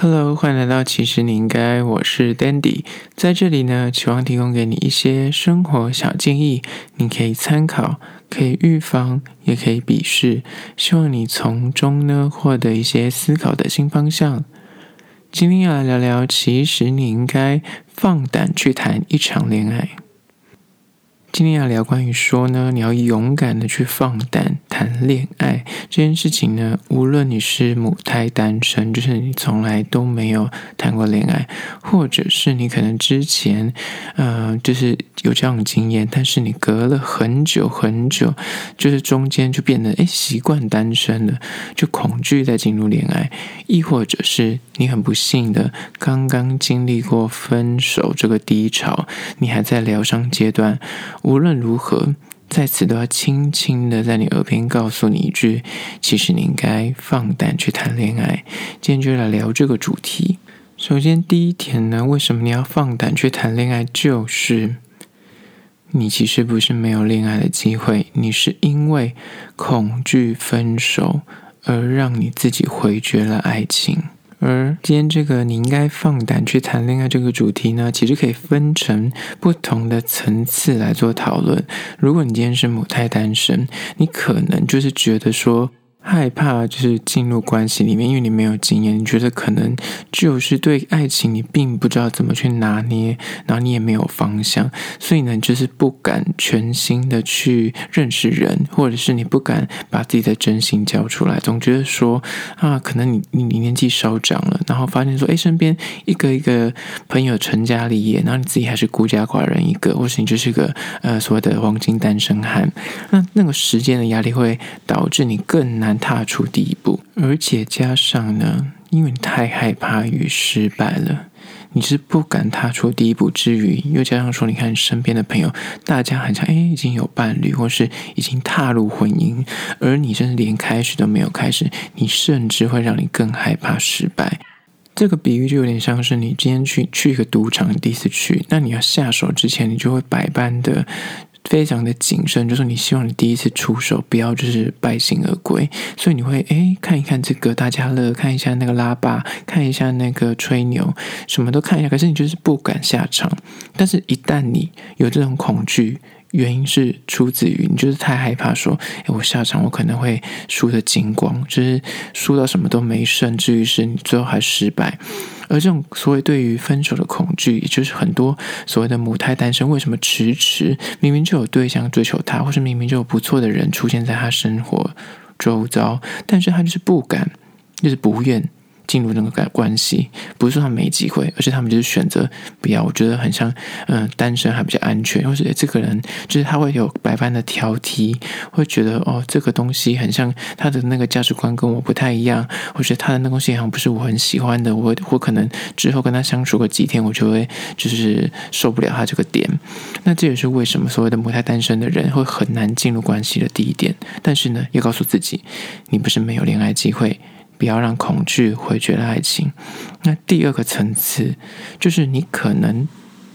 Hello，欢迎来到其实你应该，我是 Dandy，在这里呢，期望提供给你一些生活小建议，你可以参考，可以预防，也可以鄙视，希望你从中呢获得一些思考的新方向。今天要来聊聊，其实你应该放胆去谈一场恋爱。今天要聊关于说呢，你要勇敢的去放胆谈恋爱这件事情呢。无论你是母胎单身，就是你从来都没有谈过恋爱，或者是你可能之前，呃，就是有这样的经验，但是你隔了很久很久，就是中间就变得诶习惯单身了，就恐惧再进入恋爱，亦或者是你很不幸的刚刚经历过分手这个低潮，你还在疗伤阶段。无论如何，在此都要轻轻的在你耳边告诉你一句：其实你应该放胆去谈恋爱。今天就来聊这个主题。首先，第一点呢，为什么你要放胆去谈恋爱？就是你其实不是没有恋爱的机会，你是因为恐惧分手而让你自己回绝了爱情。而今天这个你应该放胆去谈恋爱这个主题呢，其实可以分成不同的层次来做讨论。如果你今天是母胎单身，你可能就是觉得说，害怕就是进入关系里面，因为你没有经验，你觉得可能就是对爱情你并不知道怎么去拿捏，然后你也没有方向，所以呢，就是不敢全心的去认识人，或者是你不敢把自己的真心交出来，总觉得说啊，可能你你你年纪稍长了，然后发现说，哎，身边一个一个朋友成家立业，然后你自己还是孤家寡人一个，或是你就是个呃所谓的黄金单身汉，那那个时间的压力会导致你更难。踏出第一步，而且加上呢，因为你太害怕与失败了，你是不敢踏出第一步。之余，又加上说，你看身边的朋友，大家好像哎已经有伴侣，或是已经踏入婚姻，而你甚至连开始都没有开始，你甚至会让你更害怕失败。这个比喻就有点像是你今天去去一个赌场，第一次去，那你要下手之前，你就会百般的。非常的谨慎，就是你希望你第一次出手不要就是败兴而归，所以你会诶看一看这个大家乐，看一下那个拉霸，看一下那个吹牛，什么都看一下，可是你就是不敢下场。但是，一旦你有这种恐惧，原因是出自于你就是太害怕说，诶我下场我可能会输得精光，就是输到什么都没剩，至于是你最后还失败。而这种所谓对于分手的恐惧，也就是很多所谓的母胎单身为什么迟迟明明就有对象追求他，或是明明就有不错的人出现在他生活周遭，但是他就是不敢，就是不愿。进入那个关关系，不是说他没机会，而是他们就是选择不要。我觉得很像，嗯、单身还比较安全。或者这个人就是他会有百般的挑剔，会觉得哦，这个东西很像他的那个价值观跟我不太一样，或者他的那个东西好像不是我很喜欢的。我我可能之后跟他相处个几天，我就会就是受不了他这个点。那这也是为什么所谓的母胎单身的人会很难进入关系的第一点。但是呢，要告诉自己，你不是没有恋爱机会。不要让恐惧回绝了爱情。那第二个层次就是你可能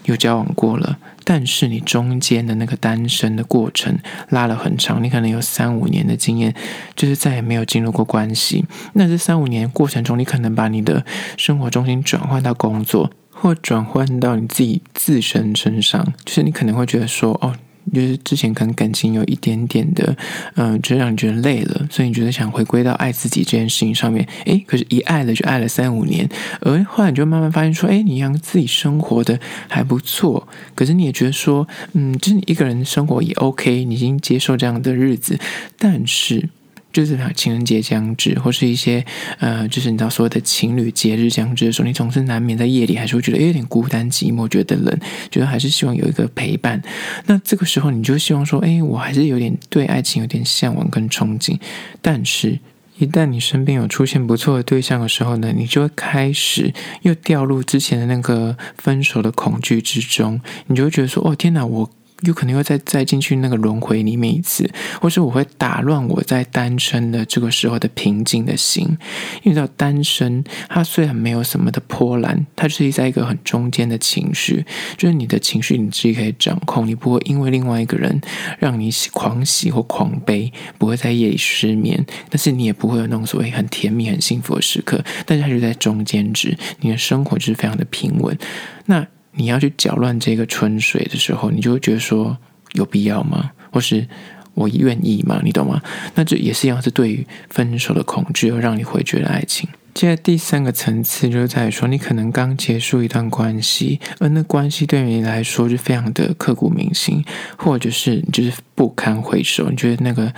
有交往过了，但是你中间的那个单身的过程拉了很长，你可能有三五年的经验，就是再也没有进入过关系。那这三五年过程中，你可能把你的生活重心转换到工作，或转换到你自己自身身上，就是你可能会觉得说，哦。就是之前可能感情有一点点的，嗯、呃，就让你觉得累了，所以你觉得想回归到爱自己这件事情上面，诶，可是，一爱了就爱了三五年，而后来你就慢慢发现说，诶，你让自己生活的还不错，可是你也觉得说，嗯，就是你一个人生活也 OK，你已经接受这样的日子，但是。就是情人节将至，或是一些呃，就是你知道所谓的情侣节日将至的时候，你总是难免在夜里还是会觉得有点孤单寂寞，觉得冷，觉得还是希望有一个陪伴。那这个时候，你就希望说，哎，我还是有点对爱情有点向往跟憧憬。但是，一旦你身边有出现不错的对象的时候呢，你就会开始又掉入之前的那个分手的恐惧之中，你就会觉得说，哦，天哪，我。有可能又再再进去那个轮回里面一次，或是我会打乱我在单身的这个时候的平静的心。因为到单身，它虽然没有什么的波澜，它是在一个很中间的情绪，就是你的情绪你自己可以掌控，你不会因为另外一个人让你狂喜或狂悲，不会在夜里失眠，但是你也不会有那种所谓很甜蜜、很幸福的时刻。但是它就在中间值，你的生活就是非常的平稳。那你要去搅乱这个春水的时候，你就会觉得说有必要吗？或是我愿意吗？你懂吗？那这也是一样，是对于分手的恐惧而让你回绝了爱情。接着第三个层次就是在于说，你可能刚结束一段关系，而那关系对于你来说就非常的刻骨铭心，或者是你就是不堪回首，你觉得那个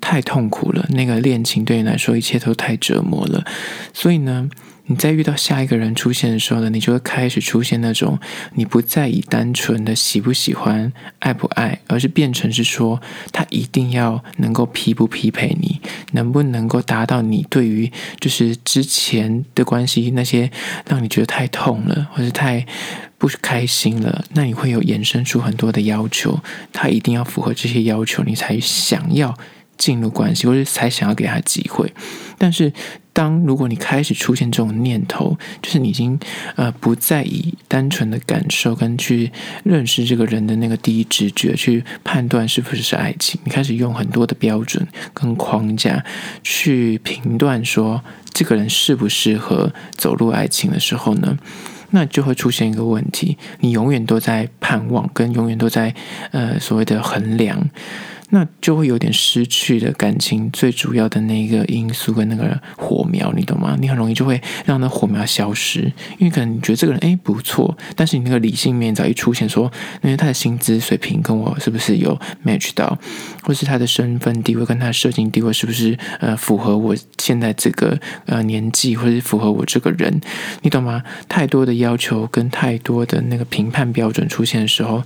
太痛苦了，那个恋情对你来说一切都太折磨了，所以呢。你在遇到下一个人出现的时候呢，你就会开始出现那种你不再以单纯的喜不喜欢、爱不爱，而是变成是说他一定要能够匹不匹配你，能不能够达到你对于就是之前的关系那些让你觉得太痛了，或者太不开心了，那你会有衍生出很多的要求，他一定要符合这些要求，你才想要进入关系，或者才想要给他机会，但是。当如果你开始出现这种念头，就是你已经呃不再以单纯的感受跟去认识这个人的那个第一直觉去判断是不是是爱情，你开始用很多的标准跟框架去评断说这个人适不适合走入爱情的时候呢，那就会出现一个问题，你永远都在盼望，跟永远都在呃所谓的衡量。那就会有点失去的感情最主要的那个因素跟那个火苗，你懂吗？你很容易就会让那火苗消失，因为可能你觉得这个人诶不错，但是你那个理性面早一出现说，因为他的薪资水平跟我是不是有 match 到，或是他的身份地位跟他的社经地位是不是呃符合我现在这个呃年纪，或是符合我这个人，你懂吗？太多的要求跟太多的那个评判标准出现的时候。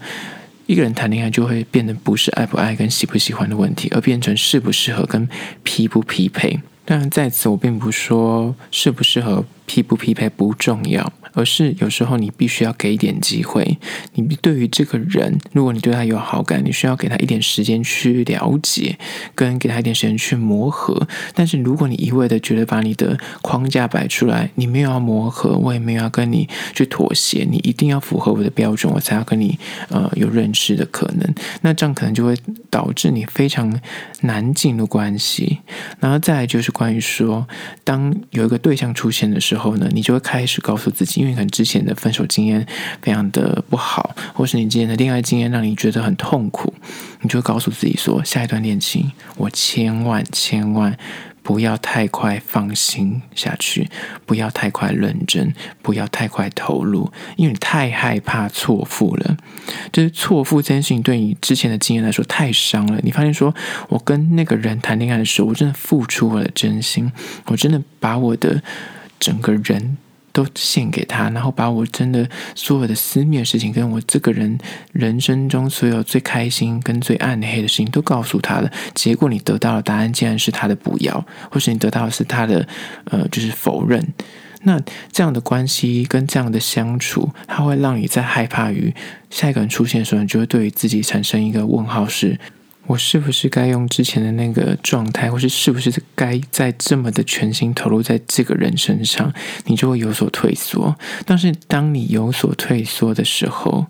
一个人谈恋爱就会变得不是爱不爱跟喜不喜欢的问题，而变成适不适合跟匹不匹配。当然，在此我并不说适不适合。匹不匹配不重要，而是有时候你必须要给一点机会。你对于这个人，如果你对他有好感，你需要给他一点时间去了解，跟给他一点时间去磨合。但是如果你一味的觉得把你的框架摆出来，你没有要磨合，我也没有要跟你去妥协，你一定要符合我的标准，我才要跟你呃有认识的可能。那这样可能就会导致你非常难进入关系。然后再来就是关于说，当有一个对象出现的时候。之后呢，你就会开始告诉自己，因为可能之前的分手经验非常的不好，或是你之前的恋爱经验让你觉得很痛苦，你就会告诉自己说，下一段恋情我千万千万不要太快放心下去，不要太快认真，不要太快投入，因为你太害怕错付了。就是错付这件事情对你之前的经验来说太伤了。你发现说，我跟那个人谈恋爱的时候，我真的付出我的真心，我真的把我的。整个人都献给他，然后把我真的所有的私密的事情，跟我这个人人生中所有最开心跟最暗黑的事情都告诉他了。结果你得到的答案竟然是他的不要，或是你得到的是他的呃，就是否认。那这样的关系跟这样的相处，它会让你在害怕于下一个人出现的时候，你就会对于自己产生一个问号是。我是不是该用之前的那个状态，或是是不是该在这么的全心投入在这个人身上，你就会有所退缩。但是当你有所退缩的时候，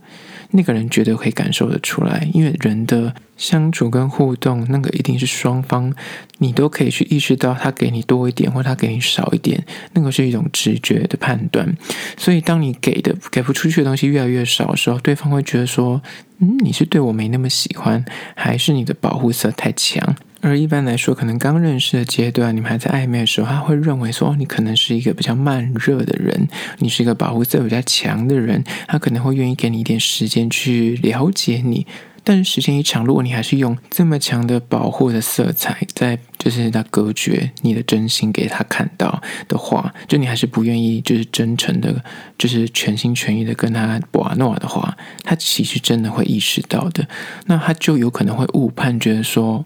那个人绝对会感受得出来，因为人的相处跟互动，那个一定是双方，你都可以去意识到他给你多一点，或他给你少一点，那个是一种直觉的判断。所以，当你给的给不出去的东西越来越少的时候，对方会觉得说，嗯，你是对我没那么喜欢，还是你的保护色太强？而一般来说，可能刚认识的阶段，你们还在暧昧的时候，他会认为说，你可能是一个比较慢热的人，你是一个保护色比较强的人，他可能会愿意给你一点时间去了解你。但是时间一长，如果你还是用这么强的保护的色彩，在就是在隔绝你的真心给他看到的话，就你还是不愿意，就是真诚的，就是全心全意的跟他玩诺的话，他其实真的会意识到的，那他就有可能会误判，觉得说。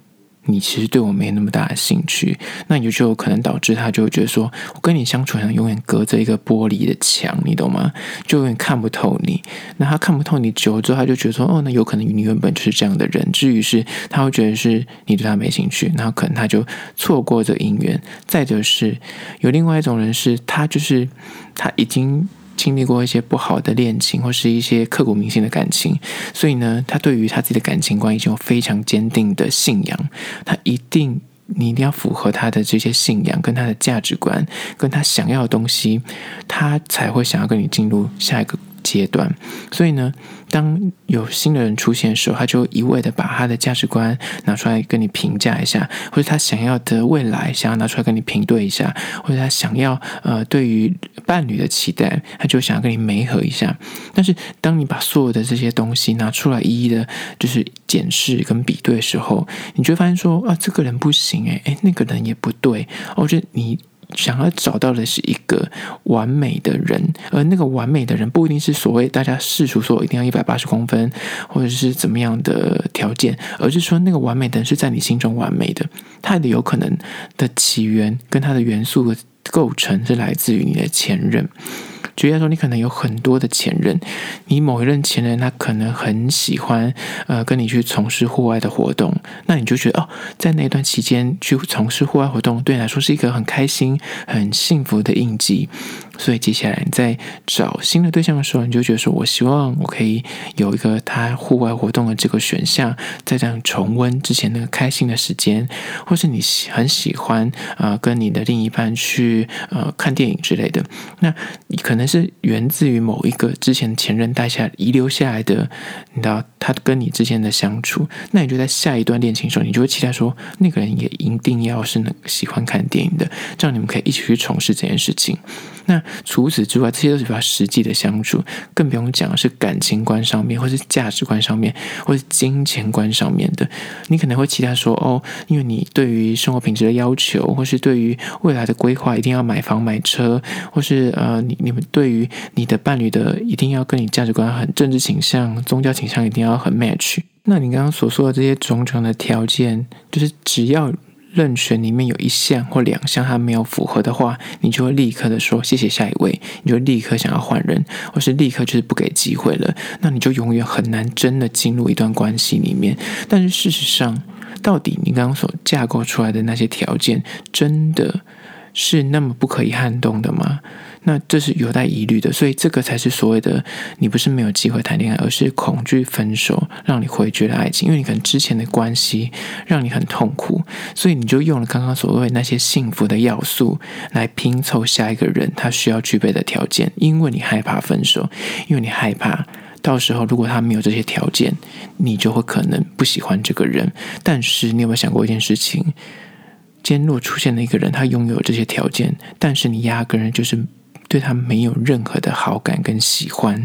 你其实对我没那么大的兴趣，那你就有可能导致他就会觉得说，我跟你相处好像永远隔着一个玻璃的墙，你懂吗？就永远看不透你。那他看不透你久了之后，他就觉得说，哦，那有可能你原本就是这样的人。至于是，他会觉得是你对他没兴趣，然后可能他就错过这姻缘。再者是，有另外一种人是，他就是他已经。经历过一些不好的恋情，或是一些刻骨铭心的感情，所以呢，他对于他自己的感情观已经有非常坚定的信仰。他一定，你一定要符合他的这些信仰，跟他的价值观，跟他想要的东西，他才会想要跟你进入下一个阶段，所以呢，当有新的人出现的时候，他就一味的把他的价值观拿出来跟你评价一下，或者他想要的未来想要拿出来跟你评对一下，或者他想要呃对于伴侣的期待，他就想要跟你媒合一下。但是当你把所有的这些东西拿出来一一的，就是检视跟比对的时候，你就发现说啊，这个人不行诶，诶，那个人也不对，我觉得你。想要找到的是一个完美的人，而那个完美的人不一定是所谓大家世俗说一定要一百八十公分，或者是怎么样的条件，而是说那个完美的人是在你心中完美的，他的有可能的起源跟他的元素的构成是来自于你的前任。举例来说，你可能有很多的前任，你某一任前任他可能很喜欢呃跟你去从事户外的活动，那你就觉得哦，在那段期间去从事户外活动对你来说是一个很开心、很幸福的印记。所以接下来你在找新的对象的时候，你就觉得说，我希望我可以有一个他户外活动的这个选项，再这样重温之前那个开心的时间，或是你很喜欢啊、跟你的另一半去呃看电影之类的，那你可能是源自于某一个之前前任带下遗留下来的，你知道他跟你之间的相处，那你就在下一段恋情的时候，你就会期待说，那个人也一定要是那喜欢看电影的，这样你们可以一起去从事这件事情。那除此之外，这些都是比较实际的相处，更不用讲是感情观上面，或是价值观上面，或是金钱观上面的。你可能会期待说，哦，因为你对于生活品质的要求，或是对于未来的规划，一定要买房买车，或是呃，你你们对于你的伴侣的，一定要跟你价值观很政治倾向、宗教倾向，一定要很 match。那你刚刚所说的这些种种的条件，就是只要。任选里面有一项或两项它没有符合的话，你就会立刻的说谢谢下一位，你就立刻想要换人，或是立刻就是不给机会了，那你就永远很难真的进入一段关系里面。但是事实上，到底你刚刚所架构出来的那些条件，真的是那么不可以撼动的吗？那这是有待疑虑的，所以这个才是所谓的你不是没有机会谈恋爱，而是恐惧分手让你回绝了爱情，因为你可能之前的关系让你很痛苦，所以你就用了刚刚所谓那些幸福的要素来拼凑下一个人他需要具备的条件，因为你害怕分手，因为你害怕到时候如果他没有这些条件，你就会可能不喜欢这个人。但是你有没有想过一件事情？今天若出现了一个人，他拥有这些条件，但是你压根就是。对他没有任何的好感跟喜欢，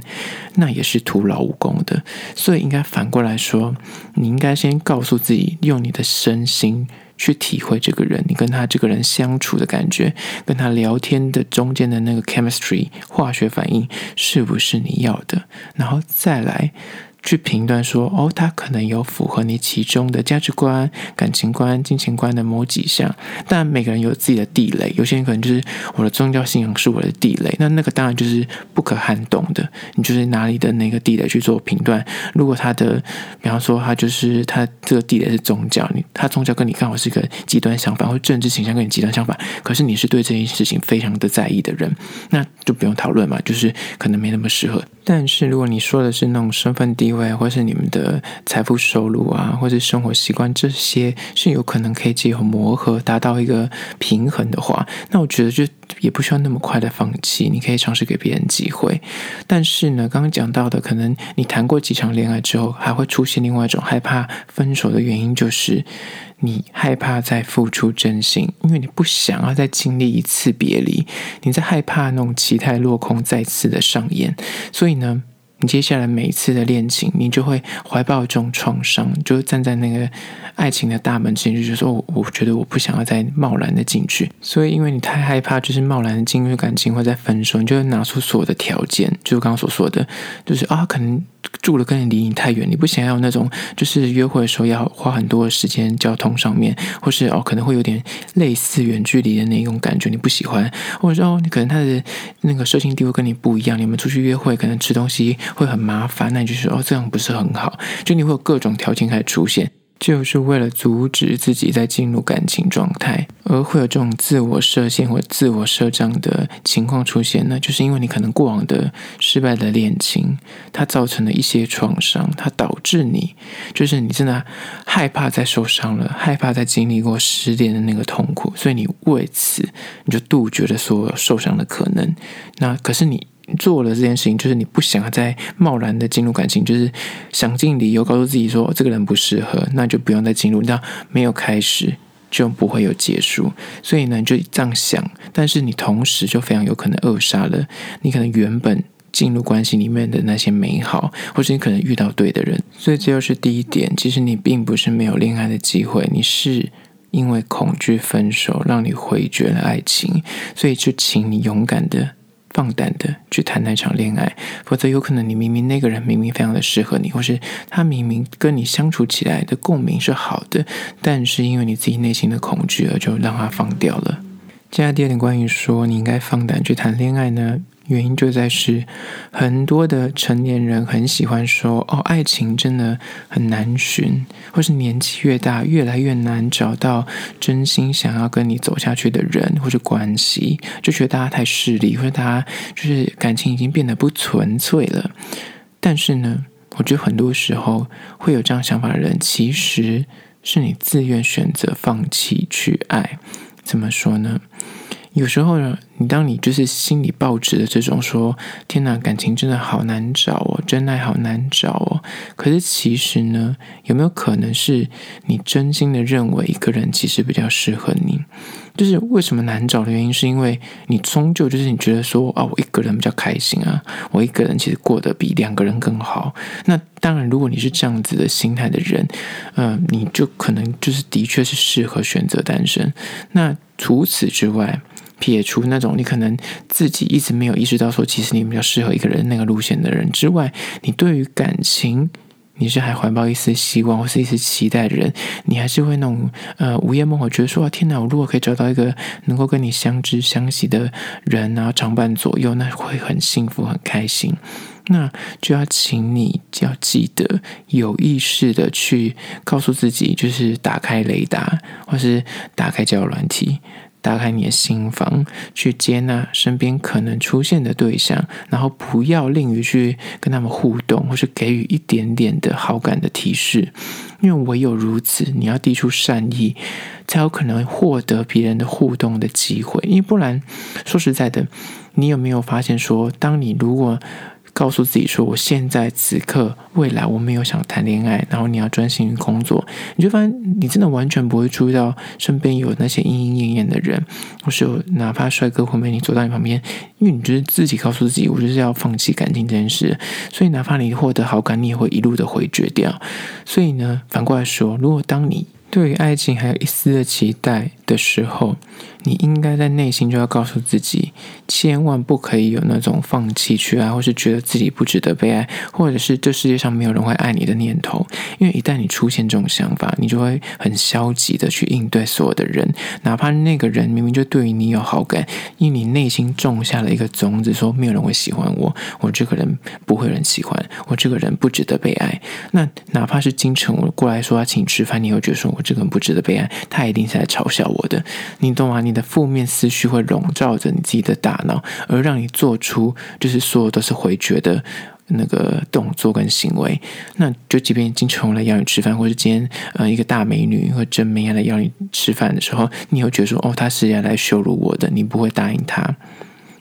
那也是徒劳无功的。所以应该反过来说，你应该先告诉自己，用你的身心去体会这个人，你跟他这个人相处的感觉，跟他聊天的中间的那个 chemistry 化学反应是不是你要的，然后再来。去评断说，哦，他可能有符合你其中的价值观、感情观、金钱观的某几项，但每个人有自己的地雷，有些人可能就是我的宗教信仰是我的地雷，那那个当然就是不可撼动的，你就是拿你的那个地雷去做评断。如果他的，比方说他就是他这个地雷是宗教，你他宗教跟你刚好是个极端相反，或政治倾向跟你极端相反，可是你是对这件事情非常的在意的人，那就不用讨论嘛，就是可能没那么适合。但是如果你说的是那种身份低对，或是你们的财富收入啊，或是生活习惯，这些是有可能可以借由磨合达到一个平衡的话，那我觉得就也不需要那么快的放弃，你可以尝试给别人机会。但是呢，刚刚讲到的，可能你谈过几场恋爱之后，还会出现另外一种害怕分手的原因，就是你害怕再付出真心，因为你不想要再经历一次别离，你在害怕那种期待落空再次的上演，所以呢。你接下来每一次的恋情，你就会怀抱这种创伤，就站在那个爱情的大门前，就说：“我我觉得我不想要再贸然的进去。”所以，因为你太害怕，就是贸然的进入感情或再分手，你就会拿出所有的条件，就是刚刚所说的，就是啊，可能住了跟你离你太远，你不想要那种就是约会的时候要花很多时间交通上面，或是哦可能会有点类似远距离的那种感觉，你不喜欢，或者说哦你可能他的那个社交地位跟你不一样，你们出去约会可能吃东西会很麻烦，那你就说哦这样不是很好，就你会有各种条件开始出现。就是为了阻止自己在进入感情状态，而会有这种自我设限或自我设障的情况出现呢？就是因为你可能过往的失败的恋情，它造成了一些创伤，它导致你就是你真的害怕再受伤了，害怕再经历过失恋的那个痛苦，所以你为此你就杜绝了所有受伤的可能。那可是你。做了这件事情，就是你不想再贸然的进入感情，就是想尽理由告诉自己说这个人不适合，那就不用再进入。那没有开始就不会有结束，所以呢，就这样想，但是你同时就非常有可能扼杀了你可能原本进入关系里面的那些美好，或是你可能遇到对的人。所以这就是第一点，其实你并不是没有恋爱的机会，你是因为恐惧分手，让你回绝了爱情，所以就请你勇敢的。放胆的去谈那场恋爱，否则有可能你明明那个人明明非常的适合你，或是他明明跟你相处起来的共鸣是好的，但是因为你自己内心的恐惧而就让他放掉了。接下来第二点，关于说你应该放胆去谈恋爱呢？原因就在是，很多的成年人很喜欢说：“哦，爱情真的很难寻，或是年纪越大，越来越难找到真心想要跟你走下去的人或是关系，就觉得大家太势利，或者大家就是感情已经变得不纯粹了。”但是呢，我觉得很多时候会有这样想法的人，其实是你自愿选择放弃去爱。怎么说呢？有时候呢，你当你就是心里抱着的这种说，天哪，感情真的好难找哦，真爱好难找哦。可是其实呢，有没有可能是你真心的认为一个人其实比较适合你？就是为什么难找的原因，是因为你终究就是你觉得说啊，我一个人比较开心啊，我一个人其实过得比两个人更好。那当然，如果你是这样子的心态的人，嗯、你就可能就是的确是适合选择单身。那除此之外，撇除那种你可能自己一直没有意识到说，其实你比较适合一个人那个路线的人之外，你对于感情你是还怀抱一丝希望或是一丝期待的人，你还是会那种呃午夜梦回，觉得说啊天哪，我如果可以找到一个能够跟你相知相惜的人，然后常伴左右，那会很幸福很开心。那就要请你要记得有意识的去告诉自己，就是打开雷达或是打开交友软体。打开你的心房，去接纳身边可能出现的对象，然后不要吝于去跟他们互动，或是给予一点点的好感的提示，因为唯有如此，你要递出善意，才有可能获得别人的互动的机会。因为不然，说实在的，你有没有发现说，当你如果告诉自己说：“我现在此刻未来我没有想谈恋爱，然后你要专心于工作。”你就发现你真的完全不会注意到身边有那些莺莺燕燕的人，或是有哪怕帅哥或美女走到你旁边，因为你就是自己告诉自己，我就是要放弃感情这件事。所以哪怕你获得好感，你也会一路的回绝掉。所以呢，反过来说，如果当你对于爱情还有一丝的期待的时候，你应该在内心就要告诉自己，千万不可以有那种放弃去爱，或是觉得自己不值得被爱，或者是这世界上没有人会爱你的念头。因为一旦你出现这种想法，你就会很消极的去应对所有的人，哪怕那个人明明就对于你有好感，因为你内心种下了一个种子，说没有人会喜欢我，我这个人不会有人喜欢，我这个人不值得被爱。那哪怕是金城我过来说要请你吃饭，你会觉得说我这个人不值得被爱，他一定是在嘲笑我的，你懂吗？你。你的负面思绪会笼罩着你自己的大脑，而让你做出就是所有都是回绝的那个动作跟行为。那就即便金城武来邀你吃饭，或者今天呃一个大美女或真美来邀你吃饭的时候，你会觉得说哦，他是要来羞辱我的，你不会答应他。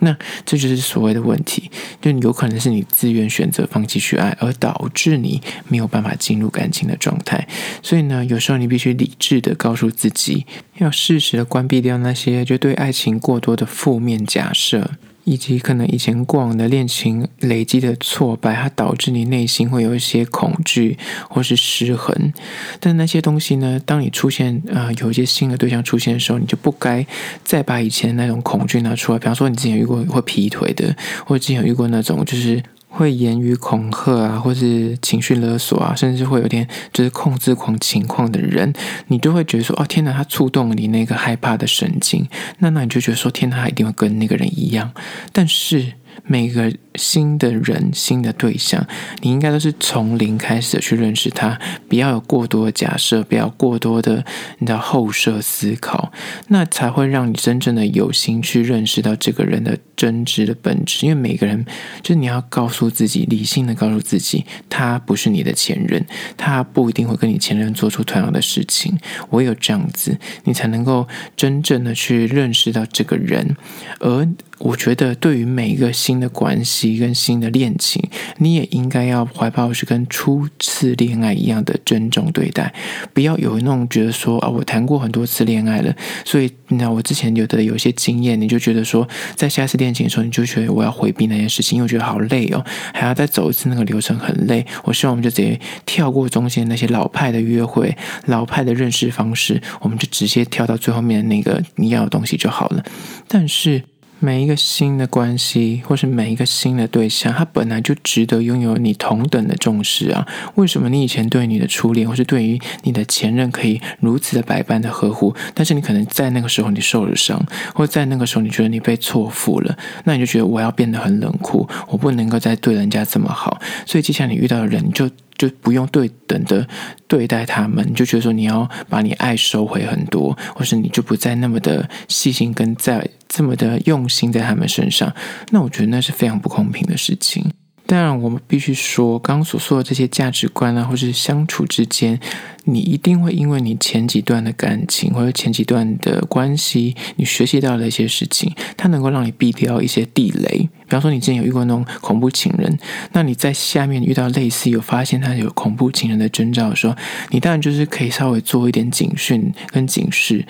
那这就是所谓的问题，就有可能是你自愿选择放弃去爱，而导致你没有办法进入感情的状态。所以呢，有时候你必须理智的告诉自己，要适时的关闭掉那些就对爱情过多的负面假设。以及可能以前过往的恋情累积的挫败，它导致你内心会有一些恐惧或是失衡。但那些东西呢，当你出现啊、呃、有一些新的对象出现的时候，你就不该再把以前那种恐惧拿出来。比方说，你之前遇过会劈腿的，或者之前有遇过那种就是会言语恐吓啊，或是情绪勒索啊，甚至会有点就是控制狂情况的人，你就会觉得说，哦，天哪，他触动了你那个害怕的神经，那那你就觉得说，天哪，他一定会跟那个人一样，但是。每个新的人、新的对象，你应该都是从零开始的去认识他，不要有过多的假设，不要过多的你的后设思考，那才会让你真正的有心去认识到这个人的真实的本质。因为每个人，就是你要告诉自己，理性的告诉自己，他不是你的前任，他不一定会跟你前任做出同样的事情。唯有这样子，你才能够真正的去认识到这个人，而。我觉得，对于每一个新的关系跟新的恋情，你也应该要怀抱是跟初次恋爱一样的尊重对待，不要有那种觉得说啊，我谈过很多次恋爱了，所以你知道我之前有的有些经验，你就觉得说，在下次恋情的时候，你就觉得我要回避那件事情，因为我觉得好累哦，还要再走一次那个流程很累。我希望我们就直接跳过中间那些老派的约会、老派的认识方式，我们就直接跳到最后面的那个你要的东西就好了。但是。每一个新的关系，或是每一个新的对象，他本来就值得拥有你同等的重视啊！为什么你以前对你的初恋，或是对于你的前任，可以如此的百般的呵护，但是你可能在那个时候你受了伤，或在那个时候你觉得你被错付了，那你就觉得我要变得很冷酷，我不能够再对人家这么好，所以接下来你遇到的人，就。就不用对等的对待他们，你就觉得说你要把你爱收回很多，或是你就不再那么的细心跟在这么的用心在他们身上，那我觉得那是非常不公平的事情。当然，我们必须说，刚刚所说的这些价值观啊，或是相处之间，你一定会因为你前几段的感情或者前几段的关系，你学习到了一些事情，它能够让你避掉一些地雷。比方说，你之前有遇过那种恐怖情人，那你在下面遇到类似有发现他有恐怖情人的征兆的时候，你当然就是可以稍微做一点警讯跟警示，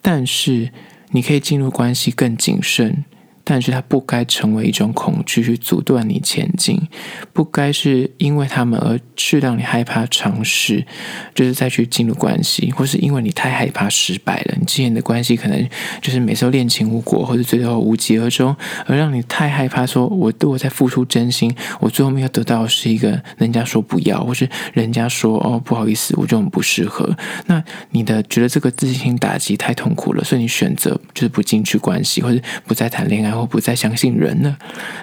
但是你可以进入关系更谨慎。但是它不该成为一种恐惧去阻断你前进，不该是因为他们而去让你害怕尝试，就是再去进入关系，或是因为你太害怕失败了，你之前的关系可能就是每次都恋情无果，或者最后无疾而终，而让你太害怕说，我对我在付出真心，我最后没有得到是一个人家说不要，或是人家说哦不好意思，我就很不适合，那你的觉得这个自信心打击太痛苦了，所以你选择就是不进去关系，或者不再谈恋爱。然后不再相信人了，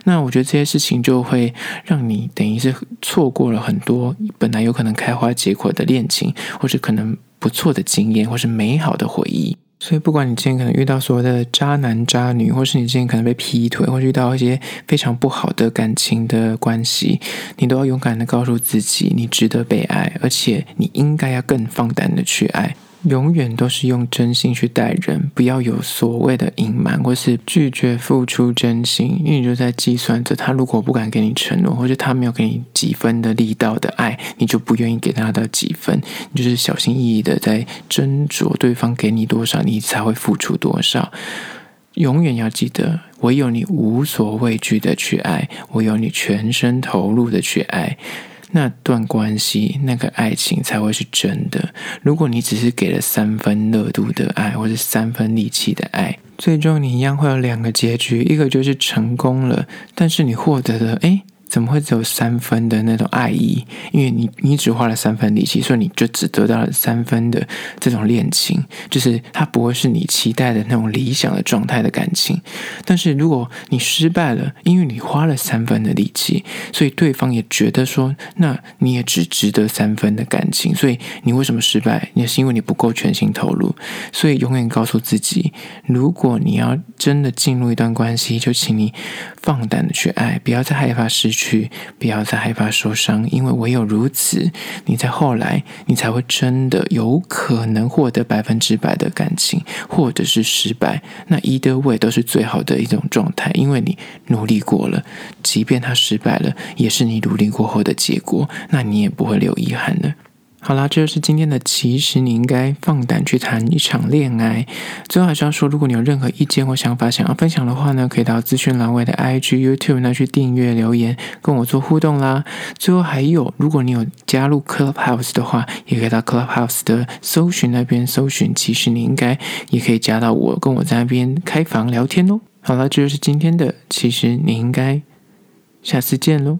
那我觉得这些事情就会让你等于是错过了很多本来有可能开花结果的恋情，或是可能不错的经验，或是美好的回忆。所以，不管你今天可能遇到所谓的渣男渣女，或是你今天可能被劈腿，或是遇到一些非常不好的感情的关系，你都要勇敢的告诉自己，你值得被爱，而且你应该要更放胆的去爱。永远都是用真心去待人，不要有所谓的隐瞒或是拒绝付出真心，因为你就在计算着他如果不敢给你承诺，或者他没有给你几分的力道的爱，你就不愿意给他的几分，你就是小心翼翼的在斟酌对方给你多少，你才会付出多少。永远要记得，唯有你无所畏惧的去爱，唯有你全身投入的去爱。那段关系，那个爱情才会是真的。如果你只是给了三分热度的爱，或者三分力气的爱，最终你一样会有两个结局：一个就是成功了，但是你获得的，诶。怎么会只有三分的那种爱意？因为你你只花了三分力气，所以你就只得到了三分的这种恋情，就是它不会是你期待的那种理想的状态的感情。但是如果你失败了，因为你花了三分的力气，所以对方也觉得说，那你也只值得三分的感情。所以你为什么失败？也是因为你不够全心投入。所以永远告诉自己，如果你要真的进入一段关系，就请你放胆的去爱，不要再害怕失去。去，不要再害怕受伤，因为唯有如此，你在后来，你才会真的有可能获得百分之百的感情，或者是失败。那 either way 都是最好的一种状态，因为你努力过了，即便他失败了，也是你努力过后的结果，那你也不会留遗憾的。好啦，这就是今天的。其实你应该放胆去谈一场恋爱。最后还是要说，如果你有任何意见或想法想要分享的话呢，可以到资讯栏位的 IG、YouTube 那去订阅留言，跟我做互动啦。最后还有，如果你有加入 Clubhouse 的话，也可以到 Clubhouse 的搜寻那边搜寻。其实你应该也可以加到我，跟我在那边开房聊天哦。好了，这就是今天的。其实你应该下次见喽。